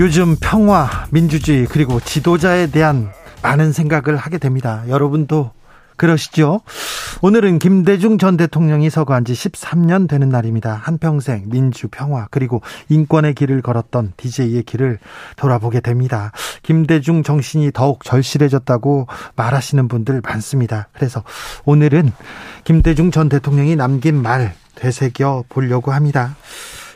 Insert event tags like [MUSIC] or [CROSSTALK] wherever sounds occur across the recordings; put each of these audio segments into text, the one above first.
요즘 평화, 민주주의 그리고 지도자에 대한 많은 생각을 하게 됩니다. 여러분도 그러시죠? 오늘은 김대중 전 대통령이 서거한 지 13년 되는 날입니다. 한평생 민주, 평화, 그리고 인권의 길을 걸었던 DJ의 길을 돌아보게 됩니다. 김대중 정신이 더욱 절실해졌다고 말하시는 분들 많습니다. 그래서 오늘은 김대중 전 대통령이 남긴 말 되새겨 보려고 합니다.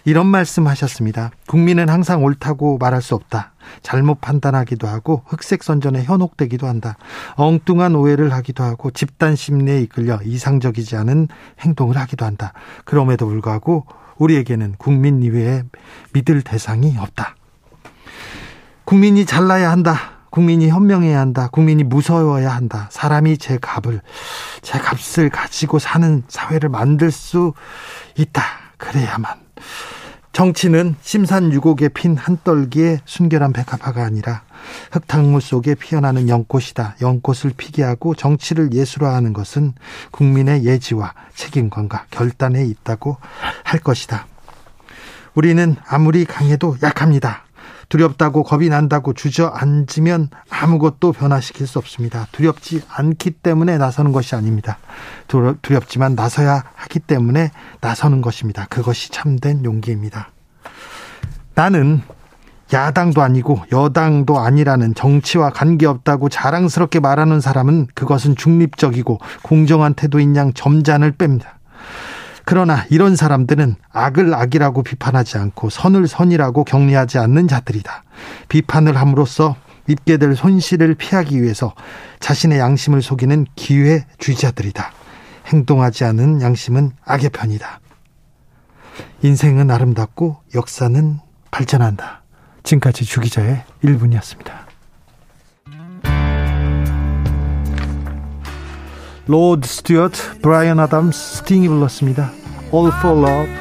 이런 말씀 하셨습니다. 국민은 항상 옳다고 말할 수 없다. 잘못 판단하기도 하고 흑색 선전에 현혹되기도 한다. 엉뚱한 오해를 하기도 하고 집단 심리에 이끌려 이상적이지 않은 행동을 하기도 한다. 그럼에도 불구하고 우리에게는 국민 이외에 믿을 대상이 없다. 국민이 잘나야 한다. 국민이 현명해야 한다. 국민이 무서워야 한다. 사람이 제 값을, 제 값을 가지고 사는 사회를 만들 수 있다. 그래야만. 정치는 심산유곡에 핀 한떨기의 순결한 백합화가 아니라 흙탕물 속에 피어나는 연꽃이다. 연꽃을 피게 하고 정치를 예술화하는 것은 국민의 예지와 책임감과 결단에 있다고 할 것이다. 우리는 아무리 강해도 약합니다. 두렵다고 겁이 난다고 주저앉으면 아무것도 변화시킬 수 없습니다. 두렵지 않기 때문에 나서는 것이 아닙니다. 두렵지만 나서야 하기 때문에 나서는 것입니다. 그것이 참된 용기입니다. 나는 야당도 아니고 여당도 아니라는 정치와 관계없다고 자랑스럽게 말하는 사람은 그것은 중립적이고 공정한 태도인 양 점잔을 뺍니다. 그러나 이런 사람들은 악을 악이라고 비판하지 않고 선을 선이라고 격리하지 않는 자들이다. 비판을 함으로써 입게 될 손실을 피하기 위해서 자신의 양심을 속이는 기회주의자들이다. 행동하지 않은 양심은 악의 편이다. 인생은 아름답고 역사는 발전한다. 지금까지 주기자의 1분이었습니다. 로드 스튜어트, 브라이언 아담스, 스팅이 불렀습니다. All for Love.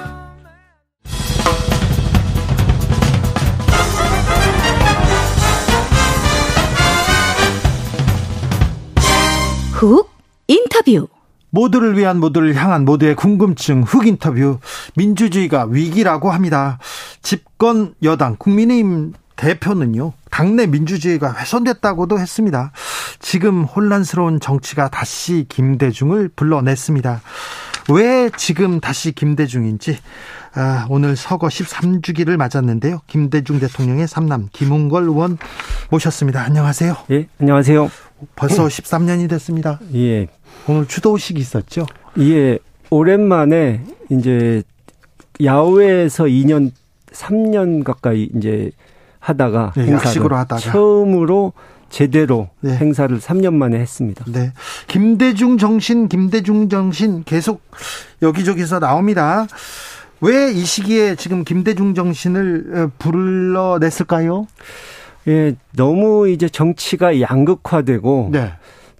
훅 인터뷰. 모두를 위한 모두를 향한 모두의 궁금증 훅 인터뷰. 민주주의가 위기라고 합니다. 집권 여당 국민의힘 대표는요, 당내 민주주의가 훼손됐다고도 했습니다. 지금 혼란스러운 정치가 다시 김대중을 불러냈습니다. 왜 지금 다시 김대중인지, 아, 오늘 서거 13주기를 맞았는데요. 김대중 대통령의 삼남 김웅걸 의원 모셨습니다. 안녕하세요. 예, 안녕하세요. 벌써 13년이 됐습니다. 예. 오늘 추도식 있었죠? 예, 오랜만에 이제 야외에서 2년, 3년 가까이 이제 하다가 네, 행사를 하다가. 처음으로 제대로 네. 행사를 3년 만에 했습니다. 네. 김대중 정신, 김대중 정신 계속 여기저기서 나옵니다. 왜 이 시기에 지금 김대중 정신을 어, 불러냈을까요? 예, 너무 이제 정치가 양극화되고 네.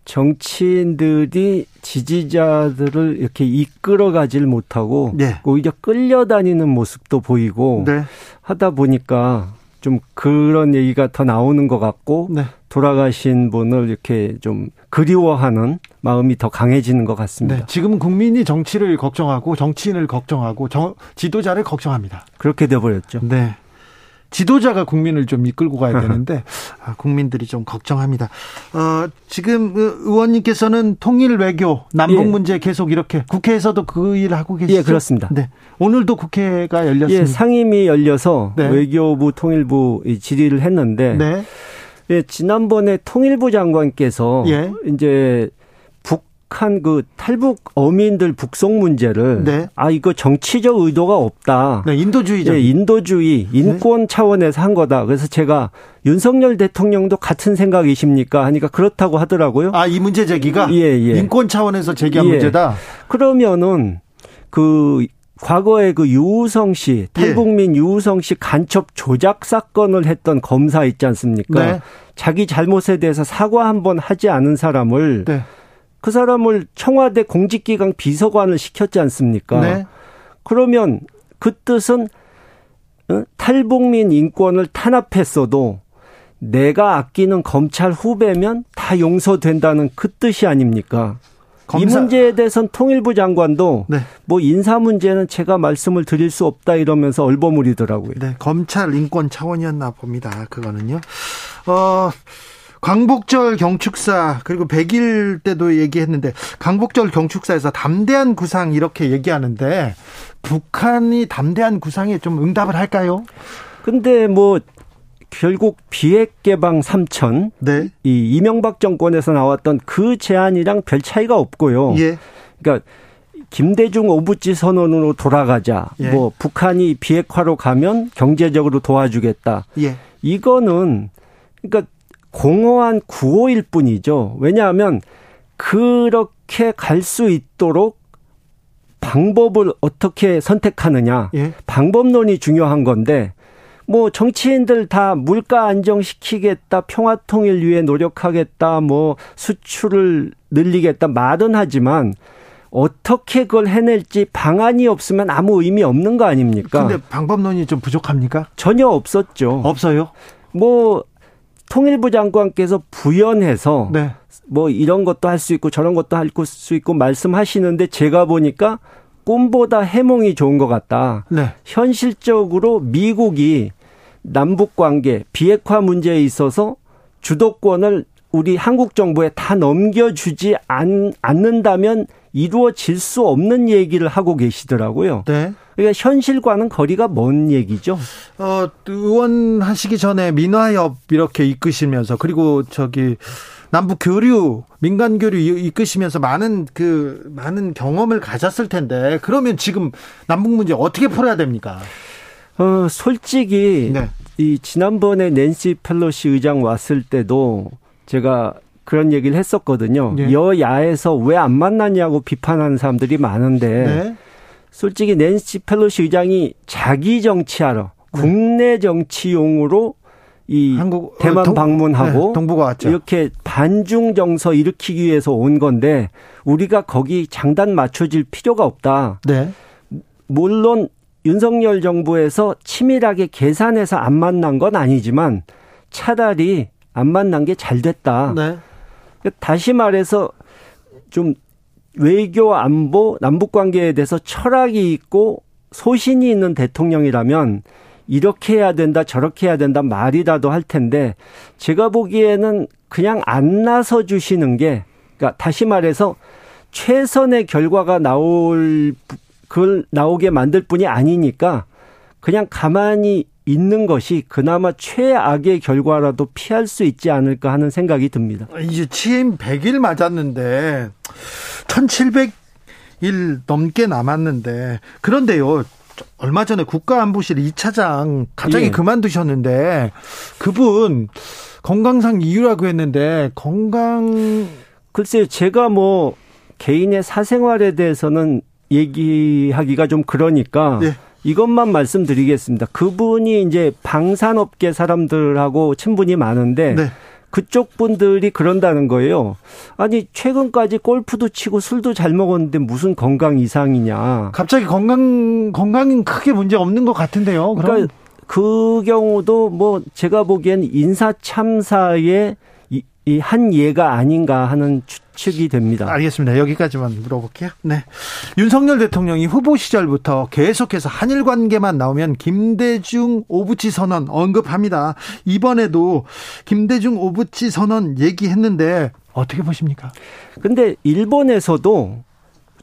정치인들이 지지자들을 이렇게 이끌어가질 못하고 네. 오히려 끌려다니는 모습도 보이고 네. 하다 보니까 좀 그런 얘기가 더 나오는 것 같고 네. 돌아가신 분을 이렇게 좀 그리워하는 마음이 더 강해지는 것 같습니다. 네, 지금은 국민이 정치를 걱정하고 정치인을 걱정하고 정, 지도자를 걱정합니다. 그렇게 돼버렸죠. 네. 지도자가 국민을 좀 이끌고 가야 [LAUGHS] 되는데 아, 국민들이 좀 걱정합니다. 어, 지금 그 의원님께서는 통일 외교 남북 예. 문제 계속 이렇게 국회에서도 그 일을 하고 계시죠? 예, 그렇습니다. 네. 오늘도 국회가 열렸습니다. 예, 상임위 열려서 네. 외교부 통일부 질의를 했는데 네. 예, 지난번에 통일부 장관께서 예. 이제 북한 그 탈북 어민들 북송 문제를 네. 아 이거 정치적 의도가 없다. 네, 인도주의적. 네, 인도주의 인권 네. 차원에서 한 거다. 그래서 제가 윤석열 대통령도 같은 생각이십니까? 하니까 그렇다고 하더라고요. 아, 이 문제 제기가 예, 예. 인권 차원에서 제기한 예. 문제다. 그러면은 그 과거에 그 유우성 씨, 예. 탈북민 예. 유우성 씨 간첩 조작 사건을 했던 검사 있지 않습니까? 네. 자기 잘못에 대해서 사과 한 번 하지 않은 사람을 네. 그 사람을 청와대 공직기강 비서관을 시켰지 않습니까? 네. 그러면 그 뜻은 어? 탈북민 인권을 탄압했어도 내가 아끼는 검찰 후배면 다 용서된다는 그 뜻이 아닙니까? 검사... 이 문제에 대해서는 통일부 장관도 네. 뭐 인사 문제는 제가 말씀을 드릴 수 없다 이러면서 얼버무리더라고요. 네, 검찰 인권 차원이었나 봅니다. 그거는요. 어, 광복절 경축사 그리고 100일 때도 얘기했는데 광복절 경축사에서 담대한 구상 이렇게 얘기하는데 북한이 담대한 구상에 좀 응답을 할까요? 근데 뭐 결국 비핵 개방 3천 네. 이 이명박 정권에서 나왔던 그 제안이랑 별 차이가 없고요. 예. 그러니까 김대중 오부지 선언으로 돌아가자. 예. 뭐 북한이 비핵화로 가면 경제적으로 도와주겠다. 예. 이거는 그러니까 공허한 구호일 뿐이죠. 왜냐하면 그렇게 갈 수 있도록 방법을 어떻게 선택하느냐. 예. 방법론이 중요한 건데 뭐 정치인들 다 물가 안정시키겠다, 평화 통일 위해 노력하겠다, 뭐 수출을 늘리겠다 말은 하지만 어떻게 그걸 해낼지 방안이 없으면 아무 의미 없는 거 아닙니까? 근데 방법론이 좀 부족합니까? 전혀 없었죠. 없어요? 뭐 통일부 장관께서 부연해서 네. 뭐 이런 것도 할 수 있고 저런 것도 할 수 있고 말씀하시는데 제가 보니까 꿈보다 해몽이 좋은 것 같다. 네. 현실적으로 미국이 남북 관계 비핵화 문제에 있어서 주도권을 우리 한국 정부에 다 넘겨주지 않, 않는다면 이루어질 수 없는 얘기를 하고 계시더라고요. 네. 그러니까 현실과는 거리가 먼 얘기죠. 어, 의원 하시기 전에 민화협 이렇게 이끄시면서 그리고 저기 남북 교류, 민간 교류 이끄시면서 많은 그 많은 경험을 가졌을 텐데 그러면 지금 남북 문제 어떻게 풀어야 됩니까? 어, 솔직히 네. 이 지난번에 낸시 펠로시 의장 왔을 때도 제가 그런 얘기를 했었거든요. 네. 여야에서 왜 안 만나냐고 비판하는 사람들이 많은데 네. 솔직히 낸시 펠로시 의장이 자기 정치하러 네. 국내 정치용으로 이 한국, 어, 대만 동, 방문하고 네, 동부가 왔죠. 이렇게 반중 정서 일으키기 위해서 온 건데 우리가 거기 장단 맞춰질 필요가 없다. 네. 물론 윤석열 정부에서 치밀하게 계산해서 안 만난 건 아니지만 차라리 안 만난 게 잘 됐다. 네. 다시 말해서 좀 외교 안보 남북 관계에 대해서 철학이 있고 소신이 있는 대통령이라면 이렇게 해야 된다 저렇게 해야 된다 말이라도 할 텐데 제가 보기에는 그냥 안 나서 주시는 게 그러니까 다시 말해서 최선의 결과가 나올 그걸 나오게 만들 뿐이 아니니까 그냥 가만히 있는 것이 그나마 최악의 결과라도 피할 수 있지 않을까 하는 생각이 듭니다. 이제 취임 100일 맞았는데 1700일 넘게 남았는데 그런데요. 얼마 전에 국가안보실 2차장 갑자기 예. 그만두셨는데 그분 건강상 이유라고 했는데 건강 글쎄요 제가 뭐 개인의 사생활에 대해서는 얘기하기가 좀 그러니까 네. 이것만 말씀드리겠습니다. 그분이 이제 방산업계 사람들하고 친분이 많은데 네. 그쪽 분들이 그런다는 거예요. 아니 최근까지 골프도 치고 술도 잘 먹었는데 무슨 건강 이상이냐. 갑자기 건강 건강은 크게 문제 없는 것 같은데요. 그럼? 그러니까 그 경우도 뭐 제가 보기엔 인사 참사에 이 한 예가 아닌가 하는 추측이 됩니다. 알겠습니다. 여기까지만 물어볼게요. 네. 윤석열 대통령이 후보 시절부터 계속해서 한일 관계만 나오면 김대중 오부치 선언 언급합니다. 이번에도 김대중 오부치 선언 얘기했는데 어떻게 보십니까? 근데 일본에서도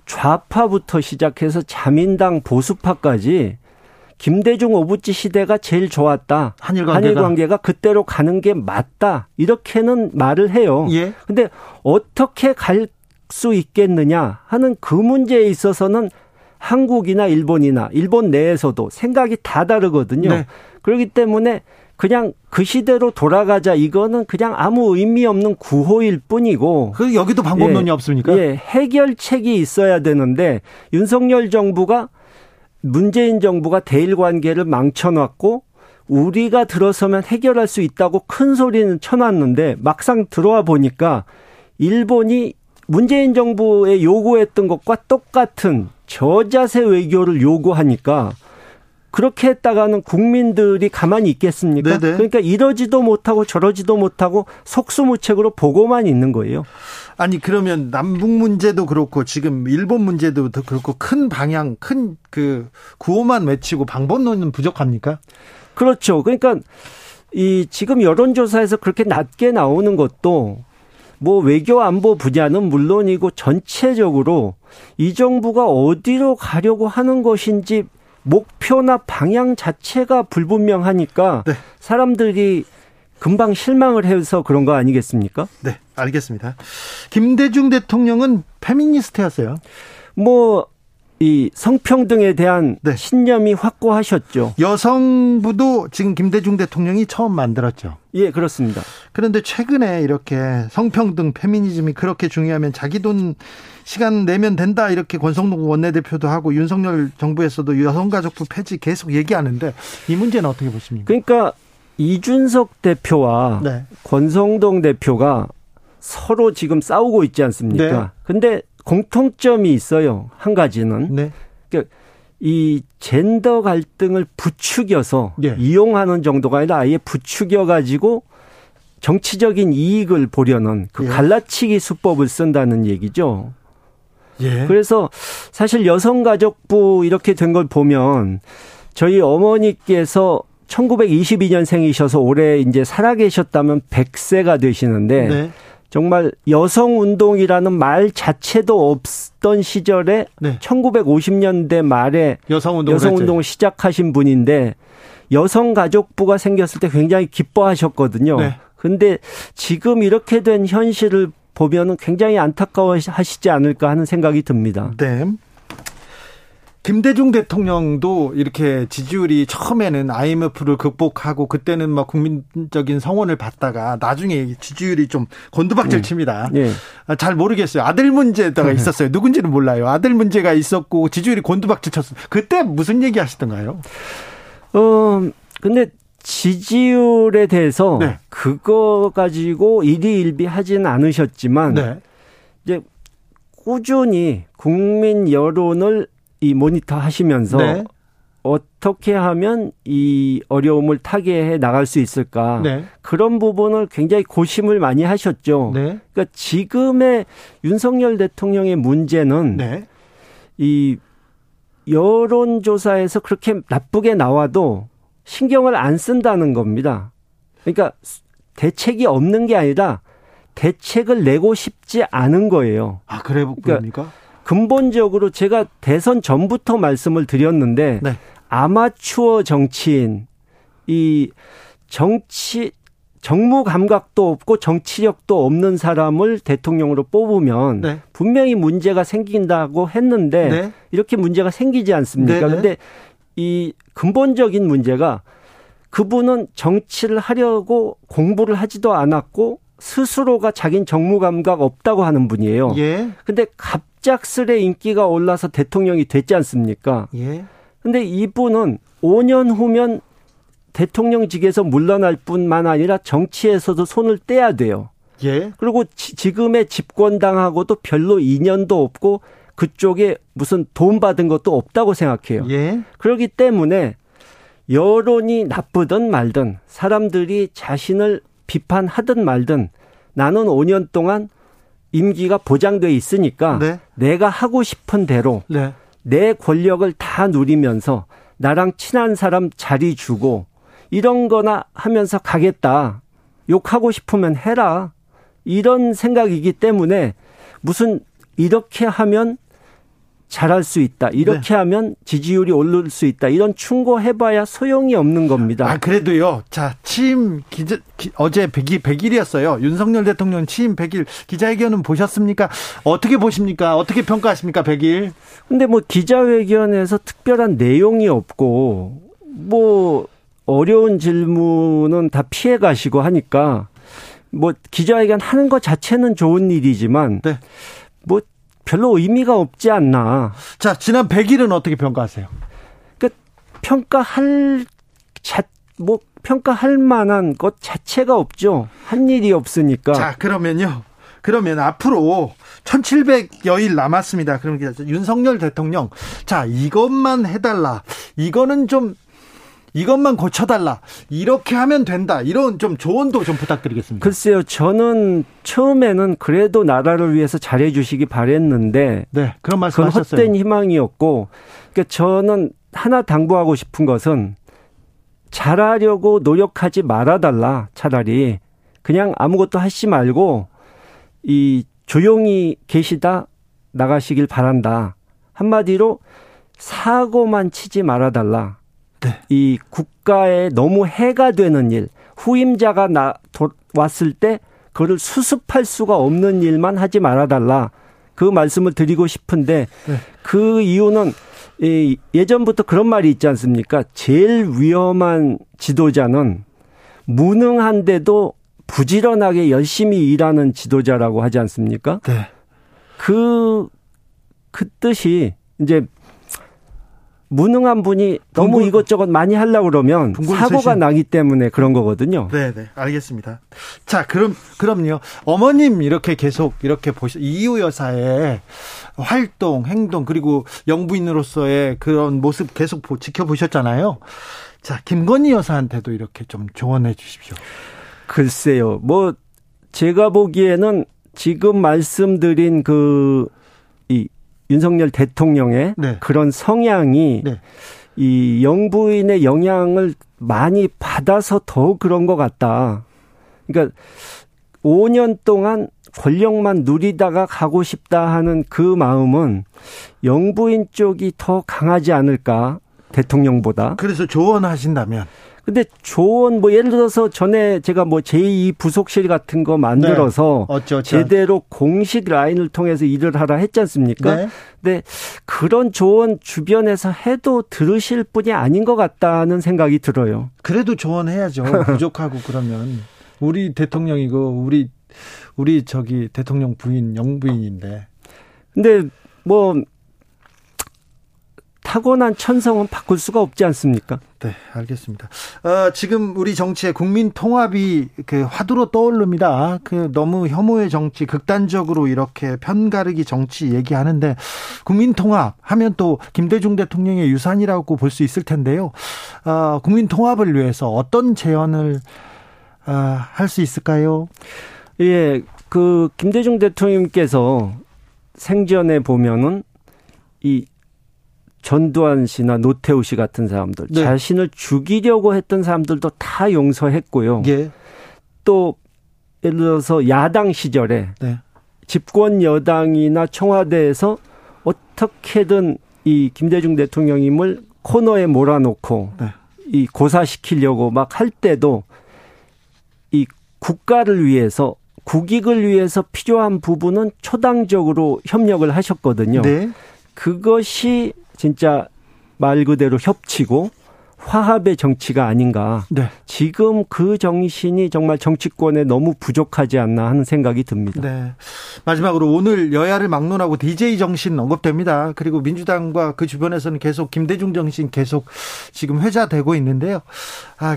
좌파부터 시작해서 자민당 보수파까지 김대중 오부치 시대가 제일 좋았다. 한일 관계가. 한일 관계가 그때로 가는 게 맞다. 이렇게는 말을 해요. 예. 근데 어떻게 갈 수 있겠느냐 하는 그 문제에 있어서는 한국이나 일본이나 일본 내에서도 생각이 다 다르거든요. 네. 그렇기 때문에 그냥 그 시대로 돌아가자 이거는 그냥 아무 의미 없는 구호일 뿐이고. 그 여기도 방법론이 예, 없습니까? 예, 해결책이 있어야 되는데 윤석열 정부가 문재인 정부가 대일 관계를 망쳐놨고 우리가 들어서면 해결할 수 있다고 큰 소리는 쳐놨는데 막상 들어와 보니까 일본이 문재인 정부에 요구했던 것과 똑같은 저자세 외교를 요구하니까 그렇게 했다가는 국민들이 가만히 있겠습니까? 네네. 그러니까 이러지도 못하고 저러지도 못하고 속수무책으로 보고만 있는 거예요. 아니 그러면 남북 문제도 그렇고 지금 일본 문제도 그렇고 큰 방향 큰 그 구호만 외치고 방법론은 부족합니까? 그렇죠. 그러니까 이 지금 여론조사에서 그렇게 낮게 나오는 것도 뭐 외교 안보 분야는 물론이고 전체적으로 이 정부가 어디로 가려고 하는 것인지 목표나 방향 자체가 불분명하니까 네. 사람들이 금방 실망을 해서 그런 거 아니겠습니까? 네, 알겠습니다. 김대중 대통령은 페미니스트였어요. 뭐, 이 성평등에 대한 네. 신념이 확고하셨죠. 여성부도 지금 김대중 대통령이 처음 만들었죠. 예, 그렇습니다. 그런데 최근에 이렇게 성평등, 페미니즘이 그렇게 중요하면 자기 돈 시간 내면 된다 이렇게 권성동 원내대표도 하고 윤석열 정부에서도 여성가족부 폐지 계속 얘기하는데 이 문제는 어떻게 보십니까? 그러니까 이준석 대표와 네. 권성동 대표가 서로 지금 싸우고 있지 않습니까? 네. 근데 공통점이 있어요. 한 가지는. 네. 그러니까 이 젠더 갈등을 부추겨서 네. 이용하는 정도가 아니라 아예 부추겨 가지고 정치적인 이익을 보려는 그 예. 갈라치기 수법을 쓴다는 얘기죠. 예. 그래서 사실 여성가족부 이렇게 된 걸 보면 저희 어머니께서 1922년생이셔서 올해 이제 살아계셨다면 100세가 되시는데 네. 정말 여성 운동이라는 말 자체도 없던 시절에 네. 1950년대 말에 여성 운동을, 여성 운동을 시작하신 분인데 여성 가족부가 생겼을 때 굉장히 기뻐하셨거든요. 네. 근데 지금 이렇게 된 현실을 보면은 굉장히 안타까워 하시지 않을까 하는 생각이 듭니다. 네. 김대중 대통령도 이렇게 지지율이 처음에는 IMF를 극복하고 그때는 막 국민적인 성원을 받다가 나중에 지지율이 좀 곤두박질 네. 칩니다. 네. 잘 모르겠어요. 아들 문제가 네. 있었어요. 누군지는 몰라요. 아들 문제가 있었고 지지율이 곤두박질 쳤어요. 그때 무슨 얘기 하시던가요? 어, 근데 지지율에 대해서 네. 그거 가지고 일희일비 하지는 않으셨지만 네. 이제 꾸준히 국민 여론을 이 모니터 하시면서 네. 어떻게 하면 이 어려움을 타개해 나갈 수 있을까 네. 그런 부분을 굉장히 고심을 많이 하셨죠. 네. 그러니까 지금의 윤석열 대통령의 문제는 네. 이 여론조사에서 그렇게 나쁘게 나와도 신경을 안 쓴다는 겁니다. 그러니까 대책이 없는 게 아니라 대책을 내고 싶지 않은 거예요. 아, 그래 그러니까 근본적으로 제가 대선 전부터 말씀을 드렸는데 네. 아마추어 정치인 이 정치 정무 감각도 없고 정치력도 없는 사람을 대통령으로 뽑으면 네. 분명히 문제가 생긴다고 했는데 네. 이렇게 문제가 생기지 않습니까? 네, 네. 근데 이 근본적인 문제가 그분은 정치를 하려고 공부를 하지도 않았고 스스로가 자긴 정무 감각 없다고 하는 분이에요. 예. 근데 갑 작스레 인기가 올라서 대통령이 됐지 않습니까? 예. 근데 이분은 5년 후면 대통령직에서 물러날 뿐만 아니라 정치에서도 손을 떼야 돼요. 예. 그리고 지, 금의 집권당하고도 별로 인연도 없고 그쪽에 무슨 돈 받은 것도 없다고 생각해요. 예. 그렇기 때문에 여론이 나쁘든 말든 사람들이 자신을 비판하든 말든 나는 5년 동안 임기가 보장돼 있으니까 네. 내가 하고 싶은 대로 네. 내 권력을 다 누리면서 나랑 친한 사람 자리 주고 이런 거나 하면서 가겠다. 욕하고 싶으면 해라. 이런 생각이기 때문에 무슨 이렇게 하면 잘할 수 있다. 이렇게 네. 하면 지지율이 오를 수 있다. 이런 충고해봐야 소용이 없는 겁니다. 아, 그래도요. 자, 취임 기자, 기, 어제 100일, 100일이었어요. 윤석열 대통령 취임 100일 기자회견은 보셨습니까? 어떻게 보십니까? 어떻게 평가하십니까? 100일? 근데 뭐 기자회견에서 특별한 내용이 없고, 뭐, 어려운 질문은 다 피해 가시고 하니까, 뭐, 기자회견 하는 것 자체는 좋은 일이지만, 네. 뭐 별로 의미가 없지 않나. 자, 지난 100일은 어떻게 평가하세요? 평가할 자, 뭐 평가할 만한 것 자체가 없죠. 한 일이 없으니까. 자, 그러면요. 그러면 앞으로 1700여일 남았습니다. 그럼 윤석열 대통령 자, 이것만 해 달라. 이거는 좀 이것만 고쳐달라. 이렇게 하면 된다. 이런 좀 조언도 좀 부탁드리겠습니다. 글쎄요, 저는 처음에는 그래도 나라를 위해서 잘해주시기 바랬는데, 네, 그런 말씀하셨어요. 그건 헛된 희망이었고, 그러니까 저는 하나 당부하고 싶은 것은 잘하려고 노력하지 말아달라. 차라리 그냥 아무것도 하시 말고 이 조용히 계시다 나가시길 바란다. 한마디로 사고만 치지 말아달라. 네. 이 국가에 너무 해가 되는 일, 후임자가 나, 도, 왔을 때 그거를 수습할 수가 없는 일만 하지 말아달라. 그 말씀을 드리고 싶은데 네. 그 이유는 이 예전부터 그런 말이 있지 않습니까? 제일 위험한 지도자는 무능한데도 부지런하게 열심히 일하는 지도자라고 하지 않습니까? 네. 그, 그 뜻이 이제 무능한 분이 너무 이것저것 많이 하려고 그러면 사고가 세신. 나기 때문에 그런 거거든요. 네, 네. 알겠습니다. 자, 그럼 그럼요. 어머님 이렇게 계속 이렇게 보시 이유 여사의 활동, 행동 그리고 영부인으로서의 그런 모습 계속 지켜보셨잖아요. 자, 김건희 여사한테도 이렇게 좀 조언해 주십시오. 글쎄요. 뭐 제가 보기에는 지금 말씀드린 그이 윤석열 대통령의 네. 그런 성향이 네. 이 영부인의 영향을 많이 받아서 더 그런 것 같다. 그러니까 5년 동안 권력만 누리다가 가고 싶다 하는 그 마음은 영부인 쪽이 더 강하지 않을까 대통령보다. 그래서 조언하신다면 근데 조언 뭐 예를 들어서 전에 제가 뭐 제2 부속실 같은 거 만들어서 네. 어쩌, 제대로 공식 라인을 통해서 일을 하라 했지 않습니까? 네. 근데 그런 조언 주변에서 해도 들으실 분이 아닌 것 같다는 생각이 들어요. 그래도 조언해야죠. [LAUGHS] 부족하고 그러면 우리 대통령이고 우리 우리 저기 대통령 부인 영부인인데. 근데 뭐 타고난 천성은 바꿀 수가 없지 않습니까? 네, 알겠습니다. 어, 지금 우리 정치의 국민 통합이 그 화두로 떠오릅니다. 그 너무 혐오의 정치, 극단적으로 이렇게 편가르기 정치 얘기하는데 국민 통합 하면 또 김대중 대통령의 유산이라고 볼 수 있을 텐데요. 어, 국민 통합을 위해서 어떤 제언을 어, 할수 있을까요? 예, 그 김대중 대통령께서 생전에 보면은 이 전두환 씨나 노태우 씨 같은 사람들 네. 자신을 죽이려고 했던 사람들도 다 용서했고요. 예. 또 예를 들어서 야당 시절에 네. 집권 여당이나 청와대에서 어떻게든 이 김대중 대통령님을 코너에 몰아놓고 네. 이 고사시키려고 막 할 때도 이 국가를 위해서 국익을 위해서 필요한 부분은 초당적으로 협력을 하셨거든요. 네. 그것이 진짜 말 그대로 협치고 화합의 정치가 아닌가. 네. 지금 그 정신이 정말 정치권에 너무 부족하지 않나 하는 생각이 듭니다. 네. 마지막으로 오늘 여야를 막론하고 DJ 정신 언급됩니다. 그리고 민주당과 그 주변에서는 계속 김대중 정신 계속 지금 회자되고 있는데요. 아,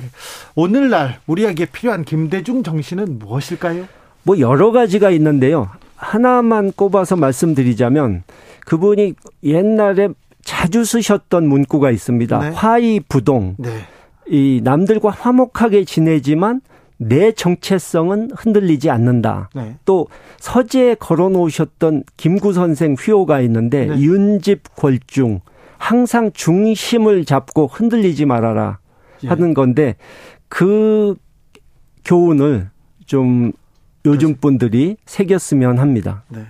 오늘날 우리에게 필요한 김대중 정신은 무엇일까요? 뭐 여러 가지가 있는데요. 하나만 꼽아서 말씀드리자면 그분이 옛날에 자주 쓰셨던 문구가 있습니다. 네. 화이부동. 네. 이 남들과 화목하게 지내지만 내 정체성은 흔들리지 않는다. 네. 또 서재에 걸어 놓으셨던 김구 선생 휘호가 있는데 네. 윤집 골중 항상 중심을 잡고 흔들리지 말아라 예. 하는 건데 그 교훈을 좀 요즘 분들이 새겼으면 합니다. 네.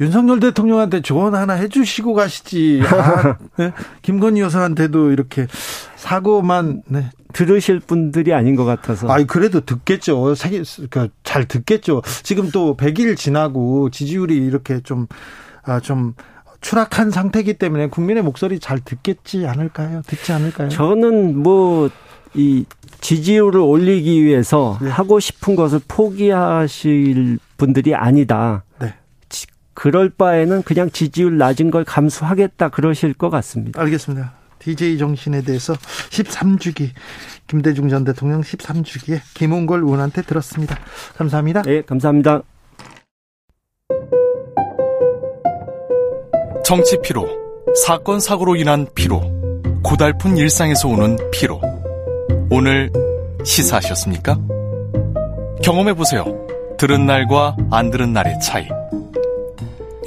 윤석열 대통령한테 조언 하나 해주시고 가시지. 아, [LAUGHS] 네? 김건희 여사한테도 이렇게 사고만 네. 들으실 분들이 아닌 것 같아서. 아니 그래도 듣겠죠. 그러니까 잘 듣겠죠. 지금 또 100일 지나고 지지율이 이렇게 좀 아, 좀 추락한 상태이기 때문에 국민의 목소리 잘 듣겠지 않을까요? 듣지 않을까요? 저는 뭐 이 지지율을 올리기 위해서 네. 하고 싶은 것을 포기하실 분들이 아니다. 네. 그럴 바에는 그냥 지지율 낮은 걸 감수하겠다 그러실 것 같습니다. 알겠습니다. DJ 정신에 대해서 13주기 김대중 전 대통령 13주기에 김홍걸 의원한테 들었습니다. 감사합니다. 네, 감사합니다. 정치 피로, 사건 사고로 인한 피로, 고달픈 일상에서 오는 피로. 오늘 시사하셨습니까? 경험해 보세요. 들은 날과 안 들은 날의 차이.